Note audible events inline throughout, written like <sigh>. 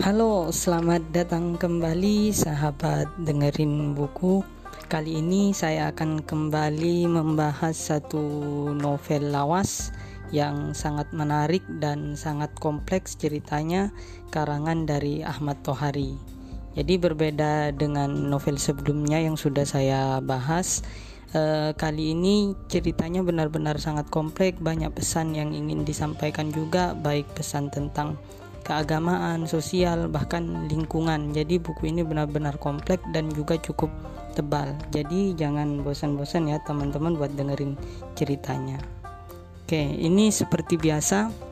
Halo, selamat datang kembali sahabat dengerin buku. Kali ini saya akan kembali membahas satu novel lawas yang sangat menarik dan sangat kompleks ceritanya karangan dari Ahmad Tohari. Jadi berbeda dengan novel sebelumnya yang sudah saya bahas, eh, kali ini ceritanya benar-benar sangat kompleks, banyak pesan yang ingin disampaikan juga, baik pesan tentang keagamaan, sosial, bahkan lingkungan. Jadi buku ini benar-benar kompleks dan juga cukup tebal. Jadi jangan bosan-bosan ya teman-teman buat dengerin ceritanya. Oke, ini seperti biasa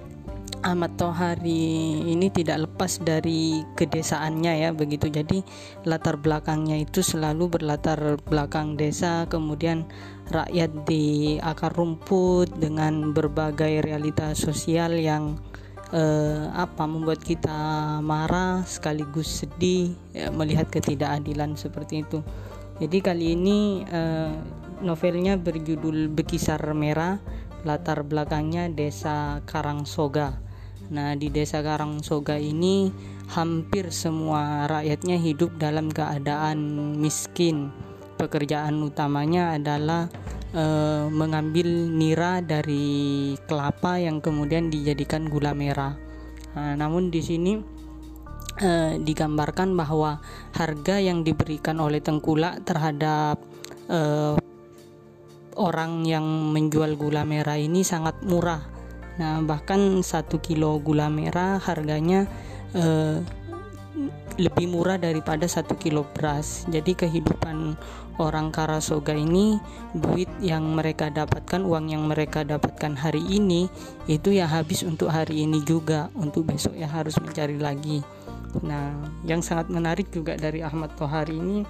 Ahmad Tohari ini tidak lepas dari kedesaannya ya begitu jadi latar belakangnya itu selalu berlatar belakang desa kemudian rakyat di akar rumput dengan berbagai realitas sosial yang eh, apa membuat kita marah sekaligus sedih ya, melihat ketidakadilan seperti itu. Jadi kali ini eh, novelnya berjudul Bekisar Merah, latar belakangnya Desa Karangsoga. Nah, di Desa Karangsoga ini hampir semua rakyatnya hidup dalam keadaan miskin. Pekerjaan utamanya adalah e, mengambil nira dari kelapa yang kemudian dijadikan gula merah. Nah, namun di sini e, digambarkan bahwa harga yang diberikan oleh tengkulak terhadap e, orang yang menjual gula merah ini sangat murah. Nah, bahkan satu kilo gula merah harganya e, lebih murah daripada satu kilo beras. Jadi kehidupan orang Karasoga ini duit yang mereka dapatkan, uang yang mereka dapatkan hari ini itu ya habis untuk hari ini juga, untuk besok ya harus mencari lagi. Nah, yang sangat menarik juga dari Ahmad Tohari ini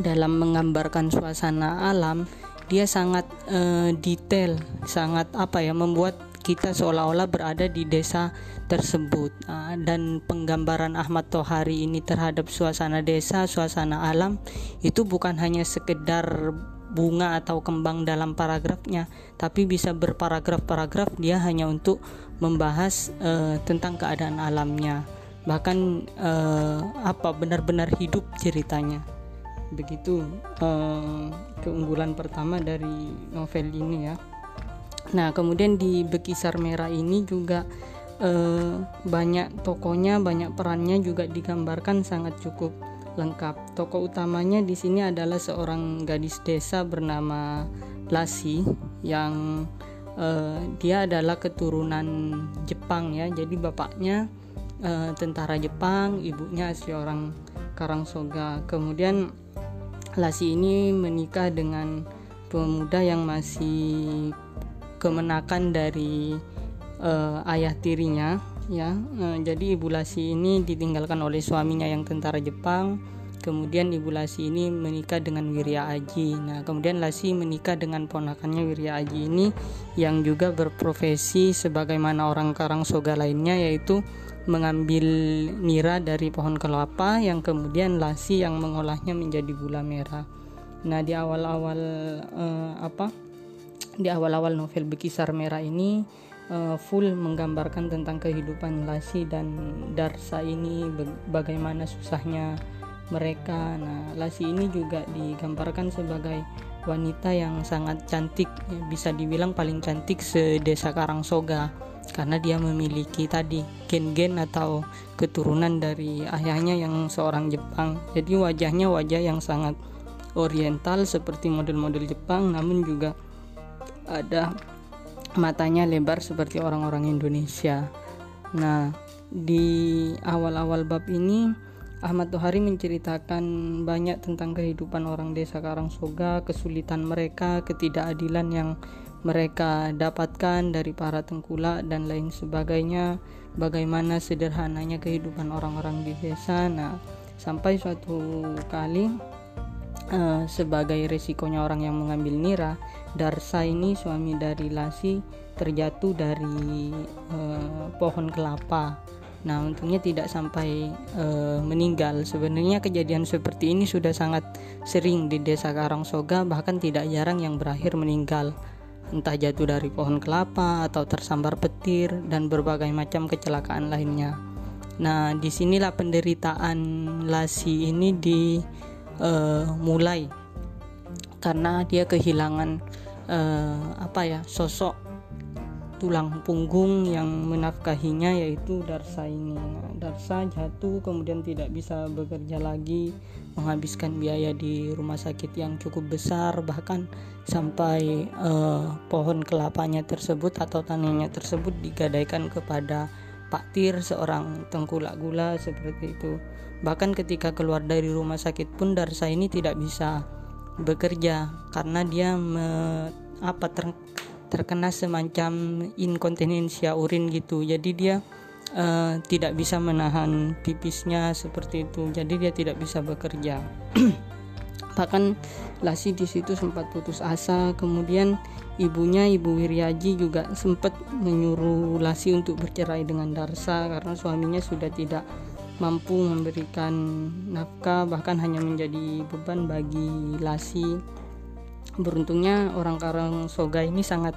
dalam menggambarkan suasana alam, dia sangat uh, detail, sangat apa ya membuat kita seolah-olah berada di desa tersebut uh, dan penggambaran Ahmad Tohari ini terhadap suasana desa, suasana alam itu bukan hanya sekedar bunga atau kembang dalam paragrafnya, tapi bisa berparagraf-paragraf dia hanya untuk membahas uh, tentang keadaan alamnya. Bahkan uh, apa benar-benar hidup ceritanya. Begitu uh, keunggulan pertama dari novel ini ya. Nah, kemudian di Bekisar Merah ini juga eh, banyak tokonya, banyak perannya juga digambarkan sangat cukup lengkap. Tokoh utamanya di sini adalah seorang gadis desa bernama Lasi yang eh, dia adalah keturunan Jepang ya. Jadi bapaknya eh, tentara Jepang, ibunya asli orang Karangsoga. Kemudian Lasi ini menikah dengan pemuda yang masih kemenakan dari uh, ayah tirinya ya. Uh, jadi ibu Lasi ini ditinggalkan oleh suaminya yang tentara Jepang. Kemudian ibu Lasi ini menikah dengan Wirya Aji. Nah kemudian Lasi menikah dengan ponakannya Wirya Aji ini yang juga berprofesi sebagaimana orang Karang Soga lainnya yaitu mengambil nira dari pohon kelapa yang kemudian Lasi yang mengolahnya menjadi gula merah. Nah di awal-awal uh, apa di awal-awal novel Bekisar Merah ini uh, full menggambarkan tentang kehidupan Lasi dan Darsa ini bagaimana susahnya mereka. Nah, Lasi ini juga digambarkan sebagai wanita yang sangat cantik, ya, bisa dibilang paling cantik sedesa Karangsoga karena dia memiliki tadi gen-gen atau keturunan dari ayahnya yang seorang Jepang. Jadi wajahnya wajah yang sangat oriental seperti model-model Jepang namun juga ada matanya lebar seperti orang-orang Indonesia. Nah, di awal-awal bab ini Ahmad Tohari menceritakan banyak tentang kehidupan orang desa Karangsoga, kesulitan mereka, ketidakadilan yang mereka dapatkan dari para tengkulak dan lain sebagainya, bagaimana sederhananya kehidupan orang-orang di desa. Nah, sampai suatu kali uh, sebagai resikonya orang yang mengambil nira, Darsa ini suami dari Lasi terjatuh dari uh, pohon kelapa. Nah, untungnya tidak sampai uh, meninggal. Sebenarnya kejadian seperti ini sudah sangat sering di desa Karangsoga, bahkan tidak jarang yang berakhir meninggal. Entah jatuh dari pohon kelapa atau tersambar petir dan berbagai macam kecelakaan lainnya. Nah, di sinilah penderitaan Lasi ini dimulai uh, karena dia kehilangan uh, apa ya sosok tulang punggung yang menafkahinya yaitu Darsa ini. Nah, Darsa jatuh kemudian tidak bisa bekerja lagi, menghabiskan biaya di rumah sakit yang cukup besar bahkan sampai uh, pohon kelapanya tersebut atau tanahnya tersebut digadaikan kepada Pak Tir seorang tengkulak gula seperti itu. Bahkan ketika keluar dari rumah sakit pun Darsa ini tidak bisa bekerja karena dia me, apa ter, terkena semacam inkontinensia urin gitu. Jadi dia uh, tidak bisa menahan pipisnya seperti itu. Jadi dia tidak bisa bekerja. <clears throat> Bahkan Lasi di situ sempat putus asa. Kemudian ibunya ibu Wiryaji juga sempat menyuruh Lasi untuk bercerai dengan Darsa karena suaminya sudah tidak mampu memberikan nafkah bahkan hanya menjadi beban bagi Lasi beruntungnya orang Karang Soga ini sangat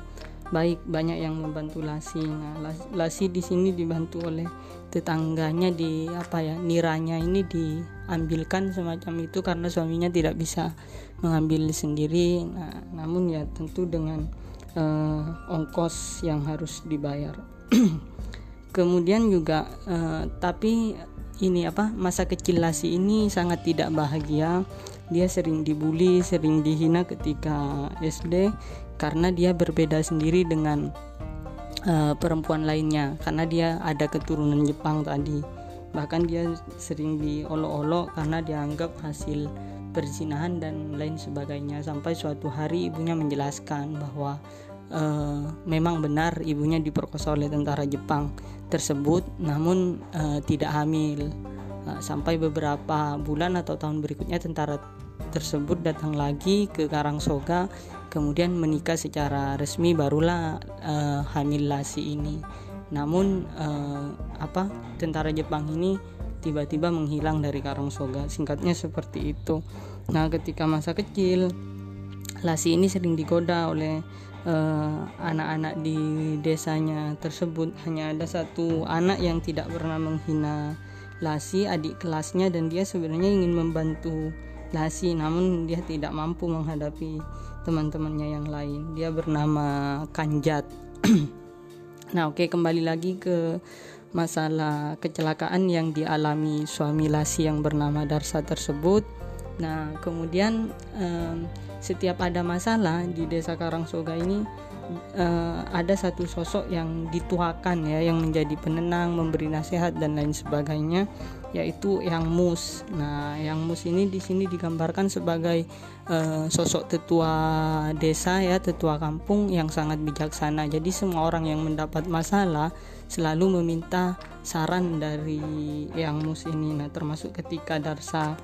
baik banyak yang membantu Lasi nah Lasi di sini dibantu oleh tetangganya di apa ya niranya ini diambilkan semacam itu karena suaminya tidak bisa mengambil sendiri. Nah namun ya tentu dengan uh, ongkos yang harus dibayar. <clears throat> Kemudian juga uh, tapi ini apa masa kecil Lasi ini sangat tidak bahagia. Dia sering dibully, sering dihina ketika SD karena dia berbeda sendiri dengan uh, perempuan lainnya. Karena dia ada keturunan Jepang tadi. Bahkan dia sering diolok-olok karena dianggap hasil perzinahan dan lain sebagainya. Sampai suatu hari ibunya menjelaskan bahwa uh, memang benar ibunya diperkosa oleh tentara Jepang tersebut namun uh, tidak hamil. Uh, sampai beberapa bulan atau tahun berikutnya tentara tersebut datang lagi ke Karangsoga kemudian menikah secara resmi barulah uh, hamil Lasi ini. Namun uh, apa tentara Jepang ini tiba-tiba menghilang dari Karangsoga. Singkatnya seperti itu. Nah ketika masa kecil Lasi ini sering digoda oleh eh, anak-anak uh, di desanya tersebut. Hanya ada satu anak yang tidak pernah menghina Lasi adik kelasnya dan dia sebenarnya ingin membantu Lasi namun dia tidak mampu menghadapi teman-temannya yang lain. Dia bernama Kanjat. <clears throat> Nah oke okay, kembali lagi ke masalah kecelakaan yang dialami suami Lasi yang bernama Darsa tersebut. Nah kemudian um, setiap ada masalah di desa Karangsoga ini uh, ada satu sosok yang dituakan ya yang menjadi penenang memberi nasihat dan lain sebagainya yaitu Yang Mus. Nah, Yang Mus ini di sini digambarkan sebagai uh, sosok tetua desa ya, tetua kampung yang sangat bijaksana. Jadi semua orang yang mendapat masalah selalu meminta saran dari Yang Mus ini. Nah, termasuk ketika Darsa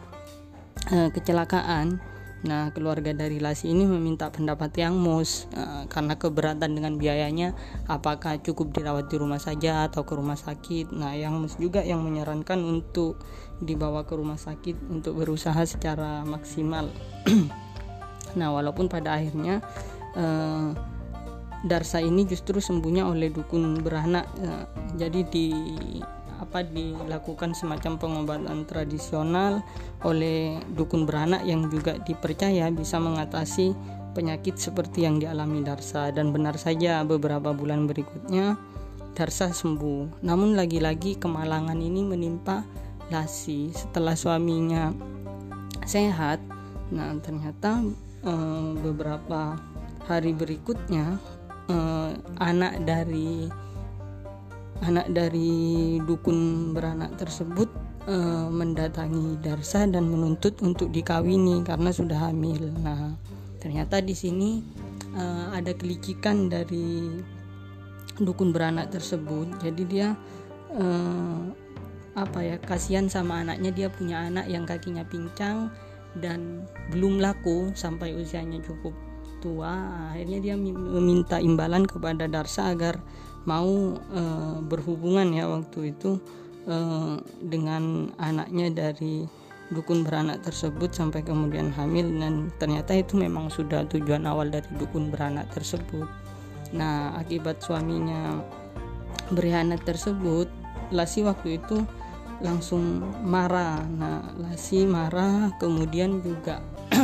uh, kecelakaan Nah, keluarga dari Lasi ini meminta pendapat Yang Mus uh, karena keberatan dengan biayanya, apakah cukup dirawat di rumah saja atau ke rumah sakit. Nah, Yang Mus juga yang menyarankan untuk dibawa ke rumah sakit untuk berusaha secara maksimal. <clears throat> nah, walaupun pada akhirnya uh, Darsa ini justru sembuhnya oleh dukun beranak. Uh, jadi di apa dilakukan semacam pengobatan tradisional oleh dukun beranak yang juga dipercaya bisa mengatasi penyakit seperti yang dialami Darsa dan benar saja beberapa bulan berikutnya Darsa sembuh. Namun lagi-lagi kemalangan ini menimpa Lasi setelah suaminya sehat. Nah, ternyata e, beberapa hari berikutnya e, anak dari anak dari dukun beranak tersebut e, mendatangi Darsa dan menuntut untuk dikawini karena sudah hamil. Nah, ternyata di sini e, ada kelicikan dari dukun beranak tersebut. Jadi dia e, apa ya kasihan sama anaknya dia punya anak yang kakinya pincang dan belum laku sampai usianya cukup tua akhirnya dia meminta imbalan kepada Darsa agar mau e, berhubungan ya waktu itu e, dengan anaknya dari dukun beranak tersebut sampai kemudian hamil dan ternyata itu memang sudah tujuan awal dari dukun beranak tersebut. Nah, akibat suaminya berianak tersebut, Lasi waktu itu langsung marah. Nah Lasi marah kemudian juga <clears throat>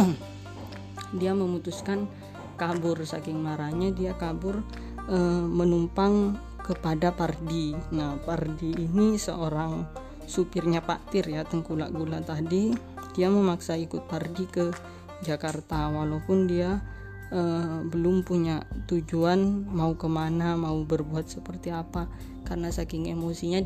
dia memutuskan kabur. Saking marahnya dia kabur e, menumpang kepada Pardi. Nah Pardi ini seorang supirnya Pak Tir ya tengkulak gula tadi. Dia memaksa ikut Pardi ke Jakarta walaupun dia uh, belum punya tujuan mau ke mana mau berbuat seperti apa. Karena saking emosinya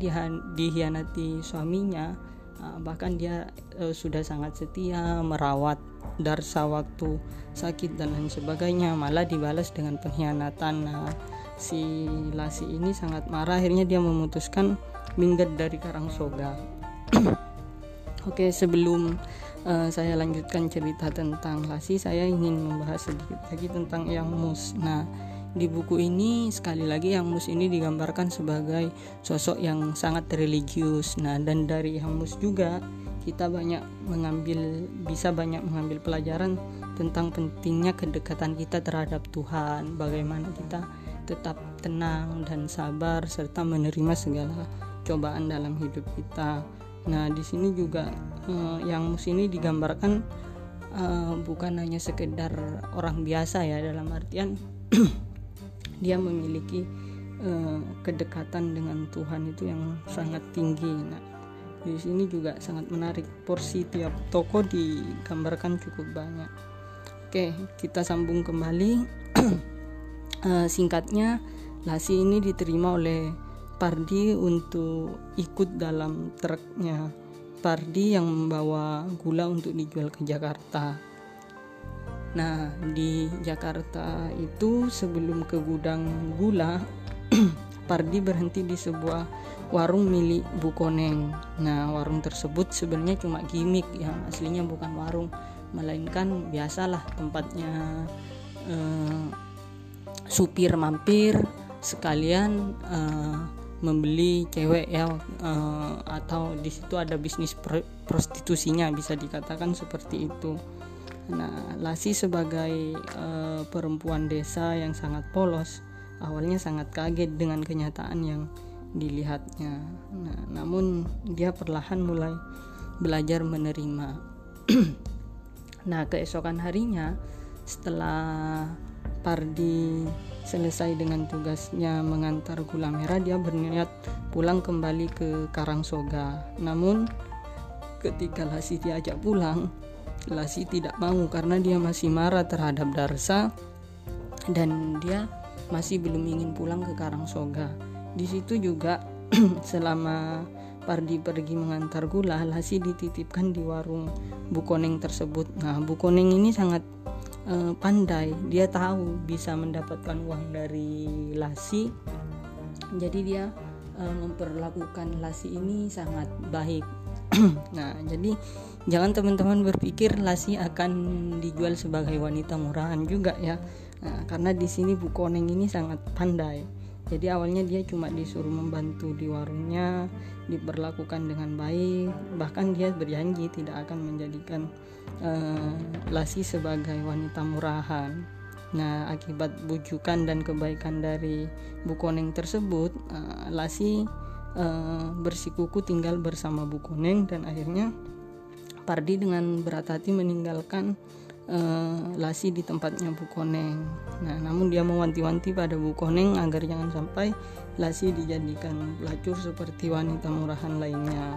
dihianati suaminya uh, bahkan dia uh, sudah sangat setia merawat darsa waktu sakit dan lain sebagainya malah dibalas dengan pengkhianatan. Nah, si Lasi ini sangat marah. Akhirnya dia memutuskan minggat dari Karangsoga <clears throat> Oke sebelum uh, saya lanjutkan cerita tentang Lasi, saya ingin membahas sedikit lagi tentang Yang Mus. Nah, di buku ini sekali lagi Yang Mus ini digambarkan sebagai sosok yang sangat religius. Nah, dan dari Yang Mus juga kita banyak mengambil bisa banyak mengambil pelajaran tentang pentingnya kedekatan kita terhadap Tuhan, bagaimana kita tetap tenang dan sabar serta menerima segala cobaan dalam hidup kita. Nah, di sini juga uh, yang mus ini digambarkan uh, bukan hanya sekedar orang biasa ya dalam artian <clears throat> dia memiliki uh, kedekatan dengan Tuhan itu yang sangat tinggi. Nah, di sini juga sangat menarik. Porsi tiap toko digambarkan cukup banyak. Oke, kita sambung kembali. uh, <clears throat> singkatnya, Lasi ini diterima oleh Pardi untuk ikut dalam truknya Pardi yang membawa gula untuk dijual ke Jakarta. Nah, di Jakarta itu sebelum ke gudang gula, <clears throat> Pardi berhenti di sebuah warung milik Bu Koneng. Nah, warung tersebut sebenarnya cuma gimmick ya, aslinya bukan warung, melainkan biasalah tempatnya eh, supir mampir sekalian eh, membeli cewek ya uh, atau di situ ada bisnis prostitusinya bisa dikatakan seperti itu. Nah, Lasi sebagai uh, perempuan desa yang sangat polos, awalnya sangat kaget dengan kenyataan yang dilihatnya. Nah, namun dia perlahan mulai belajar menerima. <clears throat> nah, keesokan harinya setelah Pardi selesai dengan tugasnya mengantar gula merah dia berniat pulang kembali ke Karangsoga namun ketika Lasi diajak pulang Lasi tidak mau karena dia masih marah terhadap Darsa dan dia masih belum ingin pulang ke Karangsoga. Di situ juga <clears throat> selama Pardi pergi mengantar gula, Lasi dititipkan di warung Bukoneng tersebut. Nah, Bukoneng ini sangat uh, pandai. Dia tahu bisa mendapatkan uang dari lasi. Jadi dia uh, memperlakukan lasi ini sangat baik. <clears throat> Nah jadi jangan teman-teman berpikir lasi akan dijual sebagai wanita murahan juga ya. Nah, karena di sini Bu Koneng ini sangat pandai. Jadi awalnya dia cuma disuruh membantu di warungnya diperlakukan dengan baik. Bahkan dia berjanji tidak akan menjadikan uh, Lasi sebagai wanita murahan. Nah akibat bujukan dan kebaikan dari Bu Koneng tersebut uh, Lasi uh, bersikuku tinggal bersama Bu Koneng dan akhirnya Pardi dengan berat hati meninggalkan uh, Lasi di tempatnya Bu Koneng. Nah, namun dia mewanti-wanti pada Bu Koneng agar jangan sampai Lasi dijadikan pelacur seperti wanita murahan lainnya.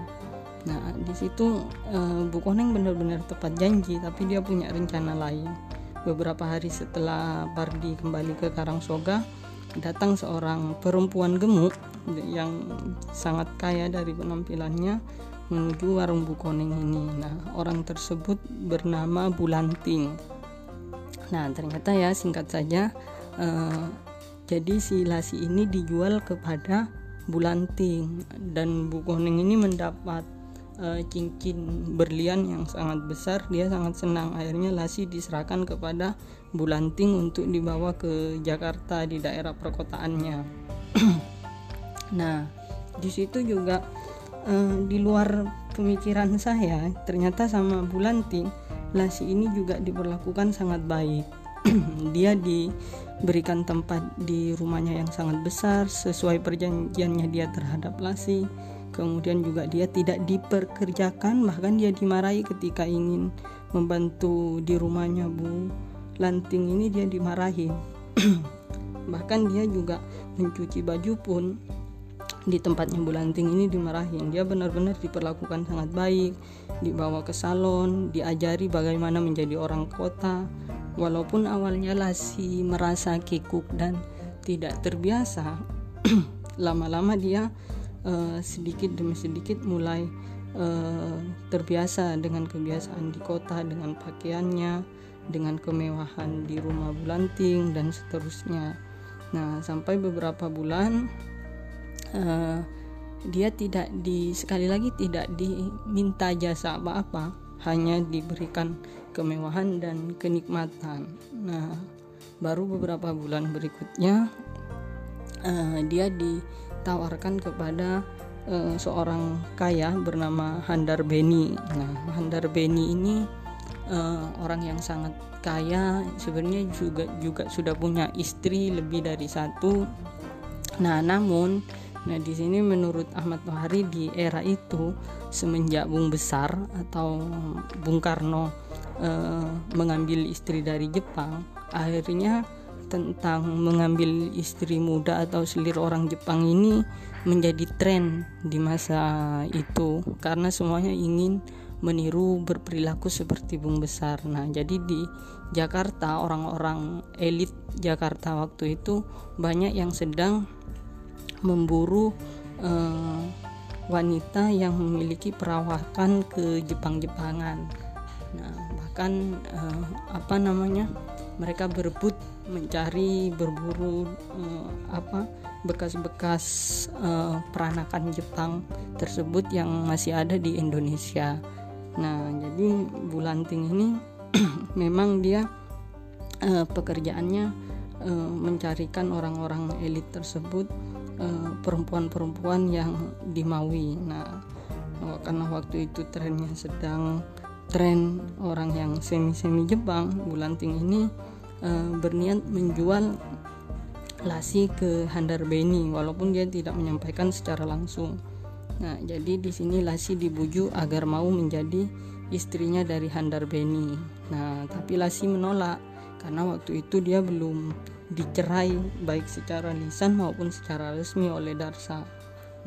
Nah, di situ uh, Bu Koneng benar-benar tepat janji, tapi dia punya rencana lain. Beberapa hari setelah Pardi kembali ke Karangsoga, datang seorang perempuan gemuk yang sangat kaya dari penampilannya menuju warung Bukoneng ini. Nah, orang tersebut bernama Bulanting. Nah, ternyata ya singkat saja, eh, jadi si lasi ini dijual kepada Bulanting dan Bukoneng ini mendapat eh, cincin berlian yang sangat besar. Dia sangat senang. Akhirnya lasi diserahkan kepada Bulanting untuk dibawa ke Jakarta di daerah perkotaannya. <clears throat> nah, di situ juga uh, di luar pemikiran saya ternyata sama Bulanti Lasi ini juga diperlakukan sangat baik. <clears throat> Dia diberikan tempat di rumahnya yang sangat besar sesuai perjanjiannya dia terhadap Lasi. Kemudian juga dia tidak diperkerjakan bahkan dia dimarahi ketika ingin membantu di rumahnya Bu Lanting ini dia dimarahi. <clears throat> Bahkan dia juga mencuci baju pun di tempatnya Bu Lanting ini dimarahin. Dia benar-benar diperlakukan sangat baik dibawa ke salon diajari bagaimana menjadi orang kota. Walaupun awalnya Lasi merasa kikuk dan tidak terbiasa <clears throat> lama-lama dia uh, sedikit demi sedikit mulai uh, terbiasa dengan kebiasaan di kota dengan pakaiannya dengan kemewahan di rumah bulanting dan seterusnya. Nah sampai beberapa bulan uh, dia tidak di sekali lagi tidak diminta jasa apa-apa hanya diberikan kemewahan dan kenikmatan nah baru beberapa bulan berikutnya uh, dia ditawarkan kepada uh, seorang kaya bernama Handar Beni. Nah, Handar Beni ini uh, orang yang sangat kaya, sebenarnya juga juga sudah punya istri lebih dari satu. Nah, namun Nah, di sini menurut Ahmad Tohari di era itu semenjak Bung Besar atau Bung Karno uh, mengambil istri dari Jepang, akhirnya tentang mengambil istri muda atau selir orang Jepang ini menjadi tren di masa itu karena semuanya ingin meniru berperilaku seperti Bung Besar. Nah, jadi di Jakarta orang-orang elit Jakarta waktu itu banyak yang sedang memburu uh, wanita yang memiliki perawakan ke Jepang-Jepangan. Nah, bahkan uh, apa namanya? mereka berebut mencari berburu uh, apa bekas-bekas uh, peranakan Jepang tersebut yang masih ada di Indonesia. Nah, jadi Bulanting ini <clears throat> memang dia uh, pekerjaannya mencarikan orang-orang elit tersebut perempuan-perempuan uh, yang dimaui. Nah, karena waktu itu trennya sedang tren orang yang semi-semi Jepang, Bulanting ini e, berniat menjual Lasi ke Handar Beni walaupun dia tidak menyampaikan secara langsung. Nah, jadi di sini Lasi dibujuk agar mau menjadi istrinya dari Handar Beni. Nah, tapi Lasi menolak karena waktu itu dia belum dicerai baik secara lisan maupun secara resmi oleh Darsa.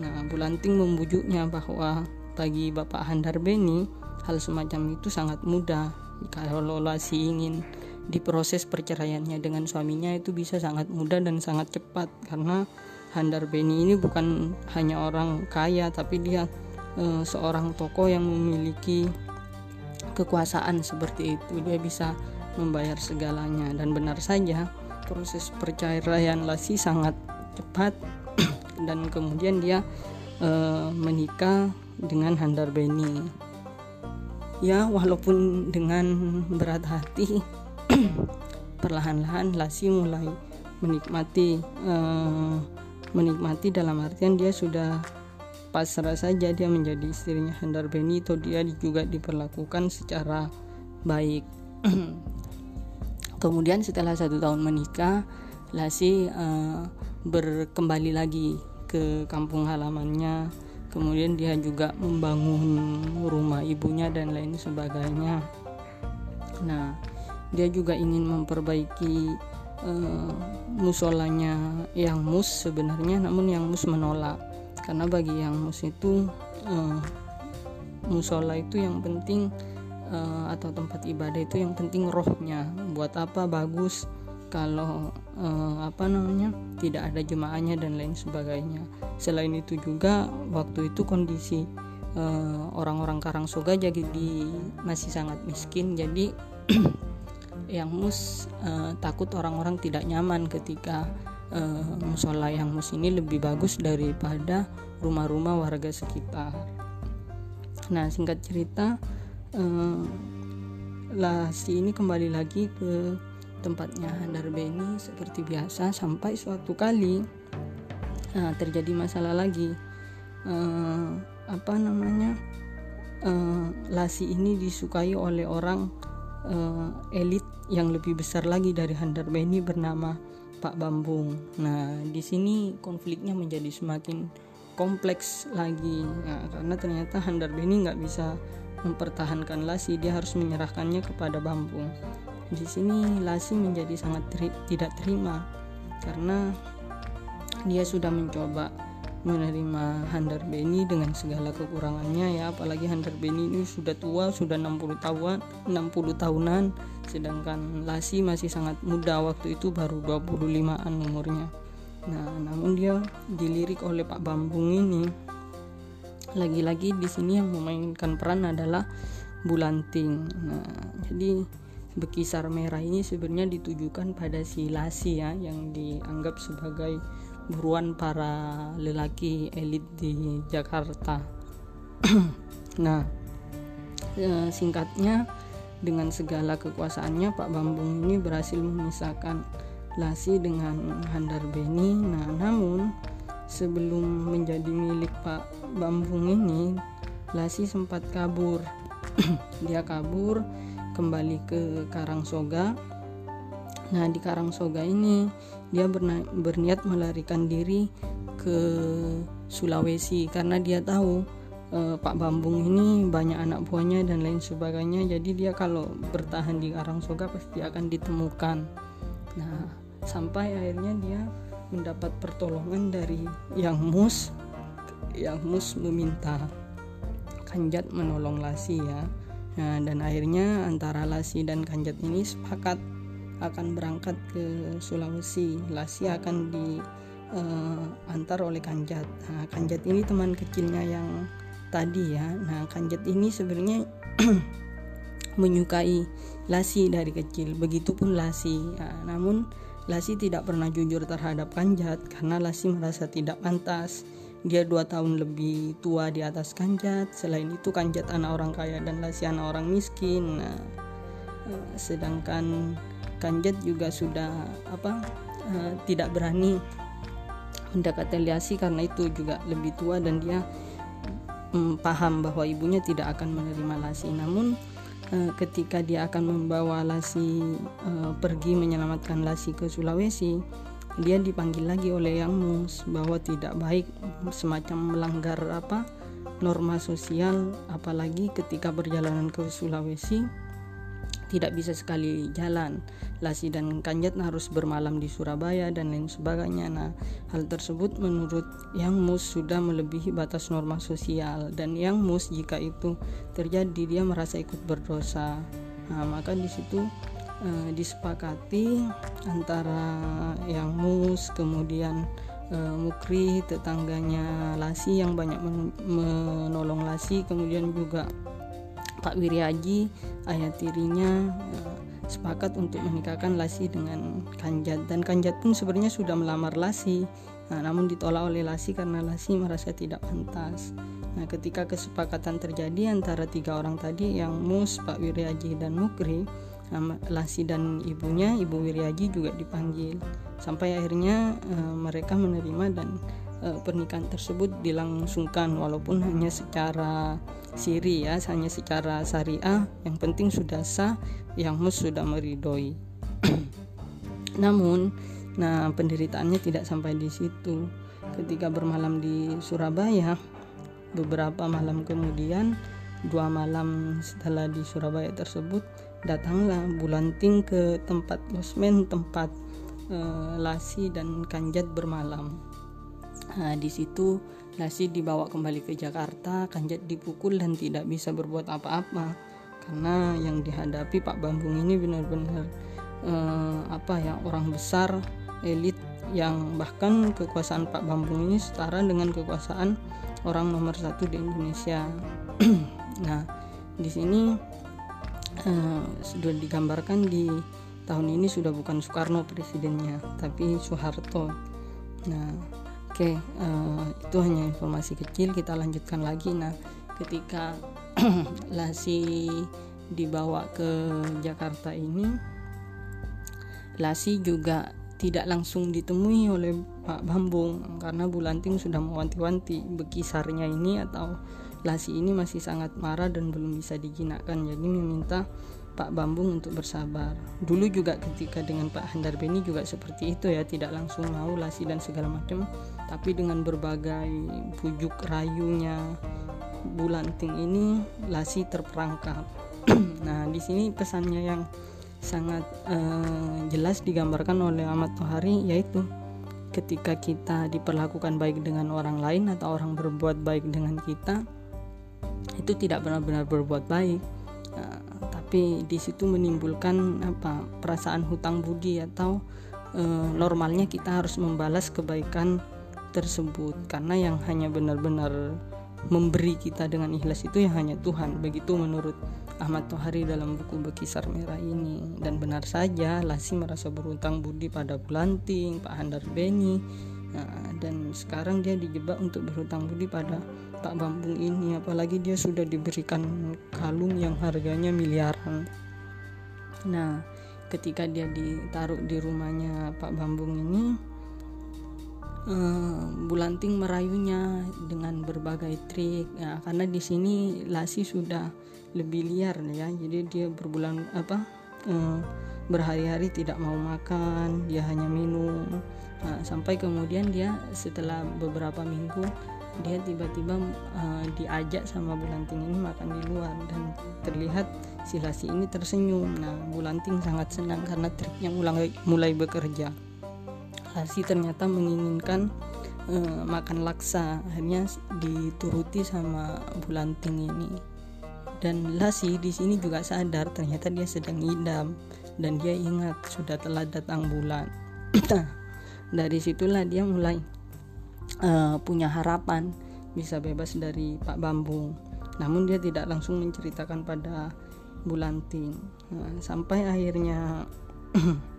Nah, Bulanting membujuknya bahwa bagi Bapak Handar Beni hal semacam itu sangat mudah. Kalau Lasi ingin diproses perceraiannya dengan suaminya itu bisa sangat mudah dan sangat cepat. Karena Handar Beni ini bukan hanya orang kaya tapi dia e, seorang tokoh yang memiliki kekuasaan seperti itu. Dia bisa membayar segalanya. Dan benar saja proses perceraian Lasi sangat cepat <clears throat> dan kemudian dia e, menikah dengan Handar Beni. Ya walaupun dengan berat hati <clears throat> perlahan-lahan Lasi mulai menikmati uh, menikmati dalam artian dia sudah pasrah saja dia menjadi istrinya Handar Benito dia juga diperlakukan secara baik <clears throat> kemudian setelah satu tahun menikah Lasi uh, berkembali lagi ke kampung halamannya. Kemudian dia juga membangun rumah ibunya dan lain sebagainya. Nah dia juga ingin memperbaiki uh, musolanya yang mus sebenarnya namun yang mus menolak. Karena bagi yang mus itu uh, musola itu yang penting uh, atau tempat ibadah itu yang penting rohnya. Buat apa? Bagus. Kalau uh, apa namanya? Tidak ada jemaahnya dan lain sebagainya. Selain itu juga waktu itu kondisi uh, orang-orang Karangsoga jadi masih sangat miskin. Jadi <clears throat> yang mus uh, takut orang-orang tidak nyaman ketika musola yang mus ini lebih bagus daripada rumah-rumah warga sekitar. Nah singkat cerita uh, Lasi ini kembali lagi ke tempatnya Handar Beni seperti biasa sampai suatu kali uh, terjadi masalah lagi. Uh, apa namanya? Uh, Lasi ini disukai oleh orang uh, elit yang lebih besar lagi dari Handar Beni bernama Pak Bambung. Nah di sini konfliknya menjadi semakin kompleks lagi. Nah, karena ternyata Handar Beni nggak bisa mempertahankan Lasi dia harus menyerahkannya kepada Bambung di sini Lasi menjadi sangat teri tidak terima karena dia sudah mencoba menerima Handar Beni dengan segala kekurangannya ya. Apalagi Handar Beni ini sudah tua sudah 60 tahun 60 tahunan sedangkan Lasi masih sangat muda waktu itu baru 25an umurnya. Nah namun dia dilirik oleh Pak Bambung ini lagi-lagi di sini yang memainkan peran adalah Bulanting nah jadi bekisar merah ini sebenarnya ditujukan pada si Lasi ya yang dianggap sebagai buruan para lelaki elit di Jakarta. <clears throat> nah, e, singkatnya dengan segala kekuasaannya Pak Bambung ini berhasil memisahkan Lasi dengan Handar Beni. Nah, namun sebelum menjadi milik Pak Bambung ini, Lasi sempat kabur. <clears throat> Dia kabur kembali ke Karangsoga. Nah, di Karangsoga ini dia berniat melarikan diri ke Sulawesi karena dia tahu e, Pak Bambung ini banyak anak buahnya dan lain sebagainya jadi dia kalau bertahan di Karangsoga pasti akan ditemukan nah sampai akhirnya dia mendapat pertolongan dari Yang Mus. Yang Mus meminta Kanjat menolong Lasi ya. Nah dan akhirnya antara Lasi dan Kanjat ini sepakat akan berangkat ke Sulawesi. Lasi akan diantar uh, oleh Kanjat. Nah, Kanjat ini teman kecilnya yang tadi ya. Nah Kanjat ini sebenarnya <clears throat> menyukai Lasi dari kecil. Begitupun Lasi. Nah, namun Lasi tidak pernah jujur terhadap Kanjat karena Lasi merasa tidak pantas. Dia dua tahun lebih tua di atas Kanjat. Selain itu Kanjat anak orang kaya dan Lasi anak orang miskin. Nah, uh, sedangkan Kanjet juga sudah apa uh, tidak berani mendekati Liasi karena itu juga lebih tua dan dia um, paham bahwa ibunya tidak akan menerima Lasi. Namun ketika dia akan membawa Lasi uh, pergi menyelamatkan Lasi ke Sulawesi, dia dipanggil lagi oleh Yang Mus bahwa tidak baik semacam melanggar apa norma sosial apalagi ketika perjalanan ke Sulawesi tidak bisa sekali jalan. Lasi dan Kanjat harus bermalam di Surabaya dan lain sebagainya. Nah, hal tersebut menurut Yang Mus sudah melebihi batas norma sosial dan Yang Mus jika itu terjadi dia merasa ikut berdosa. Nah, maka di situ eh, disepakati antara Yang Mus kemudian eh, Mukri tetangganya Lasi yang banyak menolong Lasi kemudian juga Pak Wiryaji ayah tirinya uh, sepakat untuk menikahkan Lasi dengan Kanjat. Dan Kanjat pun sebenarnya sudah melamar Lasi. Nah, namun ditolak oleh Lasi karena Lasi merasa tidak pantas. Nah ketika kesepakatan terjadi antara tiga orang tadi yang Mus, Pak Wiryaji dan Mukri Lasi dan ibunya Ibu Wiryaji juga dipanggil. Sampai akhirnya uh, mereka menerima dan uh, pernikahan tersebut dilangsungkan walaupun hanya secara siri ya hanya secara syariah. Yang penting sudah sah yang mus sudah meridoi <clears throat> namun nah penderitaannya tidak sampai di situ. Ketika bermalam di Surabaya beberapa malam kemudian dua malam setelah di Surabaya tersebut datanglah Bulanting ke tempat losmen tempat e, Lasi dan Kanjat bermalam Nah, di situ Nasi dibawa kembali ke Jakarta, Kanjat dipukul dan tidak bisa berbuat apa-apa karena yang dihadapi Pak Bambung ini benar-benar eh, apa ya orang besar elit yang bahkan kekuasaan Pak Bambung ini setara dengan kekuasaan orang nomor satu di Indonesia. <clears throat> nah, di sini eh, sudah digambarkan di tahun ini sudah bukan Soekarno presidennya, tapi Soeharto. Nah, Oke, uh, itu hanya informasi kecil. Kita lanjutkan lagi. Nah, ketika <clears throat> Lasi dibawa ke Jakarta ini, Lasi juga tidak langsung ditemui oleh Pak Bambung karena Bulanting sudah mewanti-wanti bekisarnya ini atau Lasi ini masih sangat marah dan belum bisa dijinakkan. Jadi meminta Pak Bambung untuk bersabar. Dulu juga ketika dengan Pak Handar Beni juga seperti itu ya, tidak langsung mau lasi dan segala macam, tapi dengan berbagai pujuk rayunya Bulanting ini lasi terperangkap. <clears throat> nah, di sini pesannya yang sangat uh, jelas digambarkan oleh Ahmad Tohari yaitu ketika kita diperlakukan baik dengan orang lain atau orang berbuat baik dengan kita itu tidak benar-benar berbuat baik uh, tapi di situ menimbulkan apa perasaan hutang budi atau uh, normalnya kita harus membalas kebaikan tersebut. Karena yang hanya benar-benar memberi kita dengan ikhlas itu ya hanya Tuhan. Begitu menurut Ahmad Tohari dalam buku Bekisar Merah ini. Dan benar saja Lasi merasa berutang budi pada Bulanting, Pak Handar Beni. Nah, dan sekarang dia dijebak untuk berhutang budi pada Pak Bambung ini apalagi dia sudah diberikan kalung yang harganya miliaran. Nah ketika dia ditaruh di rumahnya Pak Bambung ini uh, Bulanting merayunya dengan berbagai trik. Ya, karena di sini Lasi sudah lebih liar ya. Jadi dia berbulan apa uh, berhari-hari tidak mau makan dia hanya minum. Nah, sampai kemudian dia setelah beberapa minggu dia tiba-tiba uh, diajak sama Bulanting ini makan di luar dan terlihat si Lasi ini tersenyum. Nah Bulanting sangat senang karena triknya mulai mulai bekerja. Lasi ternyata menginginkan uh, makan laksa akhirnya dituruti sama Bulanting ini. Dan Lasi di sini juga sadar ternyata dia sedang idam dan dia ingat sudah telah datang bulan. <clears throat> Dari situlah dia mulai uh, punya harapan bisa bebas dari Pak Bambung namun dia tidak langsung menceritakan pada Bulanting nah, sampai akhirnya <clears throat>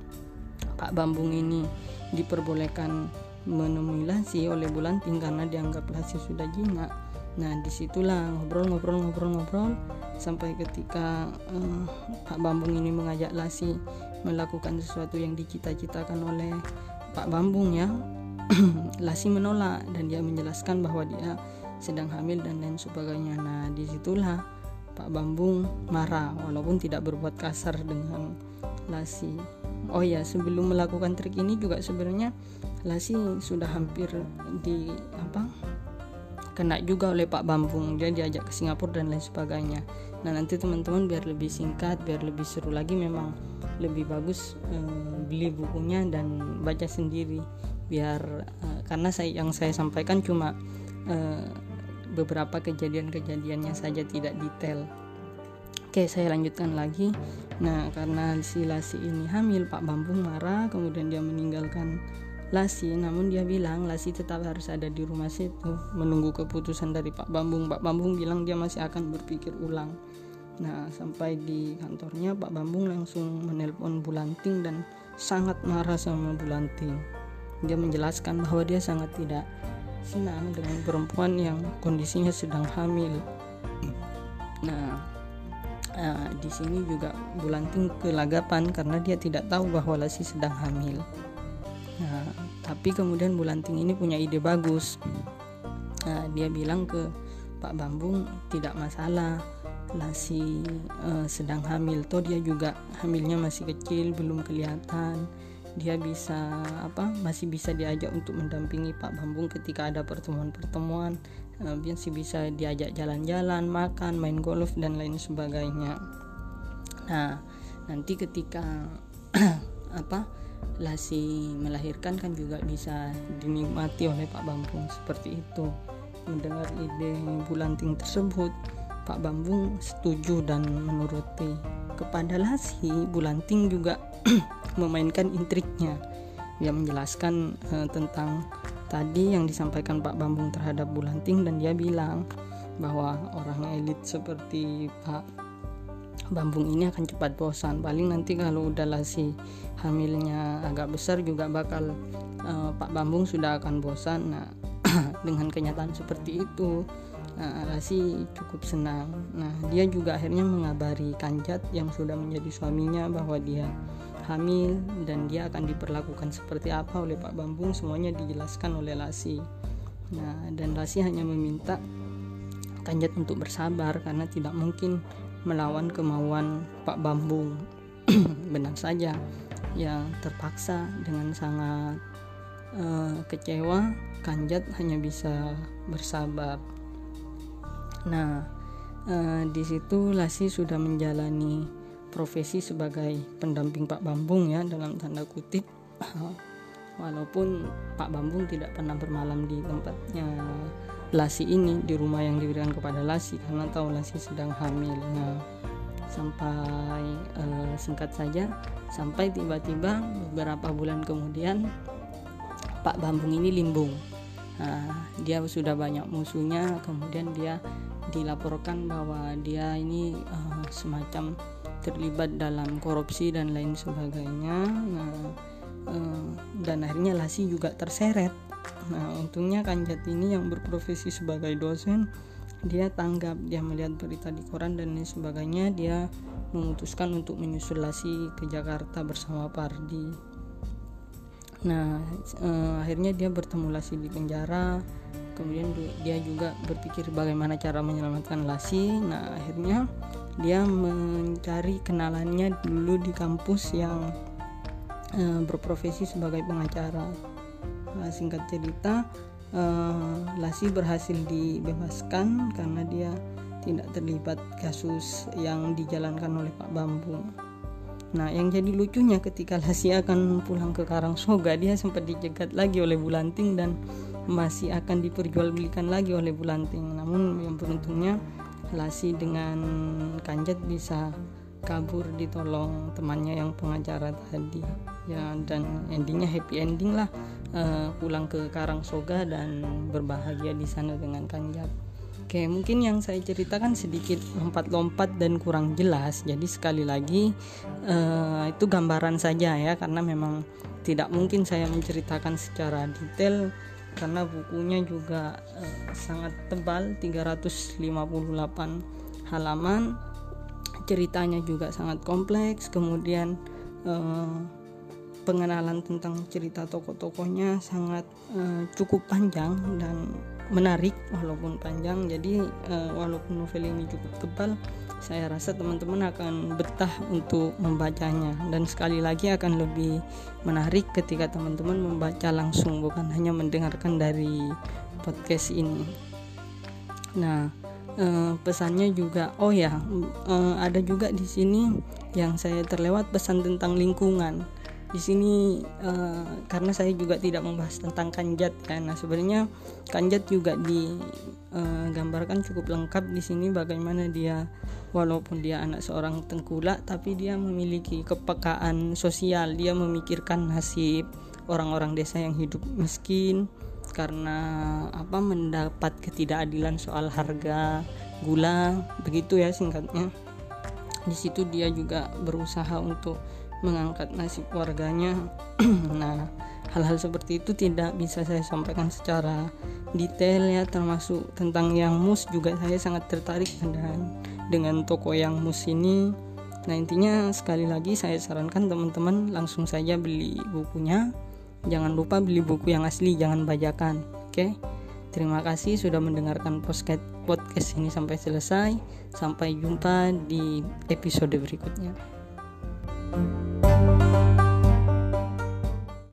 Pak Bambung ini diperbolehkan menemui Lasi oleh Bulanting karena dianggap Lasi sudah jinak. Nah di situlah ngobrol-ngobrol-ngobrol-ngobrol sampai ketika uh, Pak Bambung ini mengajak Lasi melakukan sesuatu yang dicita-citakan oleh Pak Bambung ya. <clears throat> Lasi menolak dan dia menjelaskan bahwa dia sedang hamil dan lain sebagainya. Nah di situlah Pak Bambung marah walaupun tidak berbuat kasar dengan Lasi. Oh ya sebelum melakukan trik ini juga sebenarnya Lasi sudah hampir di apa kena juga oleh Pak Bambung. Dia diajak ke Singapura dan lain sebagainya. Nah nanti teman-teman biar lebih singkat biar lebih seru lagi memang lebih bagus eh, beli bukunya dan baca sendiri biar eh, karena saya yang saya sampaikan cuma eh, beberapa kejadian-kejadiannya saja tidak detail Oke, saya lanjutkan lagi. Nah, karena si Lasi ini hamil, Pak Bambung marah, kemudian dia meninggalkan Lasi, namun dia bilang Lasi tetap harus ada di rumah situ menunggu keputusan dari Pak Bambung. Pak Bambung bilang dia masih akan berpikir ulang. Nah, sampai di kantornya Pak Bambung langsung menelpon Bulanting dan sangat marah sama Bulanting. Dia menjelaskan bahwa dia sangat tidak senang dengan perempuan yang kondisinya sedang hamil. Nah, Nah, di sini juga Bulanting kelagapan karena dia tidak tahu bahwa Lasi sedang hamil. Nah, tapi kemudian Bulanting ini punya ide bagus. Nah, dia bilang ke Pak Bambung tidak masalah Lasi uh, sedang hamil toh dia juga hamilnya masih kecil belum kelihatan dia bisa apa masih bisa diajak untuk mendampingi Pak Bambung ketika ada pertemuan-pertemuan uh, sih bisa diajak jalan-jalan makan main golf dan lain sebagainya. Nah nanti ketika <clears throat> apa lasi melahirkan kan juga bisa dinikmati oleh Pak Bambung seperti itu. Mendengar ide Bulanting tersebut Pak Bambung setuju dan menuruti kepada Lasi Bulanting juga <clears throat> memainkan intriknya. Dia menjelaskan uh, tentang tadi yang disampaikan Pak Bambung terhadap Bulanting dan dia bilang bahwa orang elit seperti Pak Bambung ini akan cepat bosan. Paling nanti kalau udah si hamilnya agak besar juga bakal uh, Pak Bambung sudah akan bosan. Nah <clears throat> dengan kenyataan seperti itu nah, cukup senang nah dia juga akhirnya mengabari Kanjat yang sudah menjadi suaminya bahwa dia hamil dan dia akan diperlakukan seperti apa oleh Pak Bambung semuanya dijelaskan oleh Lasi. Nah, dan Lasi hanya meminta Kanjat untuk bersabar karena tidak mungkin melawan kemauan Pak Bambung. <clears throat> Benar saja, yang terpaksa dengan sangat uh, kecewa, Kanjat hanya bisa bersabar. Nah, uh, di situ Lasi sudah menjalani profesi sebagai pendamping Pak Bambung ya dalam tanda kutip. <laughs> Walaupun Pak Bambung tidak pernah bermalam di tempatnya Lasi ini di rumah yang diberikan kepada Lasi karena tahu Lasi sedang hamil. Nah, sampai uh, singkat saja sampai tiba-tiba beberapa bulan kemudian Pak Bambung ini limbung. Nah, dia sudah banyak musuhnya, kemudian dia dilaporkan bahwa dia ini uh, semacam terlibat dalam korupsi dan lain sebagainya. Nah, uh, dan akhirnya Lasi juga terseret. Nah, untungnya Kanjat ini yang berprofesi sebagai dosen, dia tanggap, dia melihat berita di koran dan lain sebagainya, dia memutuskan untuk menyusul Lasi ke Jakarta bersama Pardi. Nah, uh, akhirnya dia bertemu Lasi di penjara kemudian dia juga berpikir bagaimana cara menyelamatkan Lasi nah akhirnya dia mencari kenalannya dulu di kampus yang uh, berprofesi sebagai pengacara nah, singkat cerita uh, Lasi berhasil dibebaskan karena dia tidak terlibat kasus yang dijalankan oleh Pak Bambung. Nah, yang jadi lucunya ketika Lasi akan pulang ke Karangsoga, dia sempat dijegat lagi oleh Bulanting dan masih akan diperjualbelikan lagi oleh Bulanting. Namun yang beruntungnya Lasi dengan Kanjat bisa kabur ditolong temannya yang pengacara tadi ya dan endingnya happy ending lah uh, pulang ke Karangsoga dan berbahagia di sana dengan Kanjat. Oke, mungkin yang saya ceritakan sedikit lompat-lompat dan kurang jelas. Jadi sekali lagi uh, itu gambaran saja ya karena memang tidak mungkin saya menceritakan secara detail karena bukunya juga uh, sangat tebal 358 halaman. Ceritanya juga sangat kompleks. Kemudian uh, pengenalan tentang cerita tokoh-tokohnya sangat uh, cukup panjang dan menarik walaupun panjang. Jadi uh, walaupun novel ini cukup tebal saya rasa teman-teman akan betah untuk membacanya. Dan sekali lagi akan lebih menarik ketika teman-teman membaca langsung bukan hanya mendengarkan dari podcast ini. Nah, eh, pesannya juga oh ya, eh, ada juga di sini yang saya terlewat pesan tentang lingkungan di sini uh, karena saya juga tidak membahas tentang kanjat. Nah, sebenarnya kanjat juga digambarkan uh, cukup lengkap di sini bagaimana dia walaupun dia anak seorang tengkulak tapi dia memiliki kepekaan sosial. Dia memikirkan nasib orang-orang desa yang hidup miskin karena apa mendapat ketidakadilan soal harga gula begitu ya singkatnya. Di situ dia juga berusaha untuk mengangkat nasib warganya <clears throat> nah hal-hal seperti itu tidak bisa saya sampaikan secara detail ya termasuk tentang yang mus juga saya sangat tertarik dengan dengan toko yang mus ini. Nah intinya sekali lagi saya sarankan teman-teman langsung saja beli bukunya. Jangan lupa beli buku yang asli jangan bajakan oke? Terima kasih sudah mendengarkan podcast ini sampai selesai. Sampai jumpa di episode berikutnya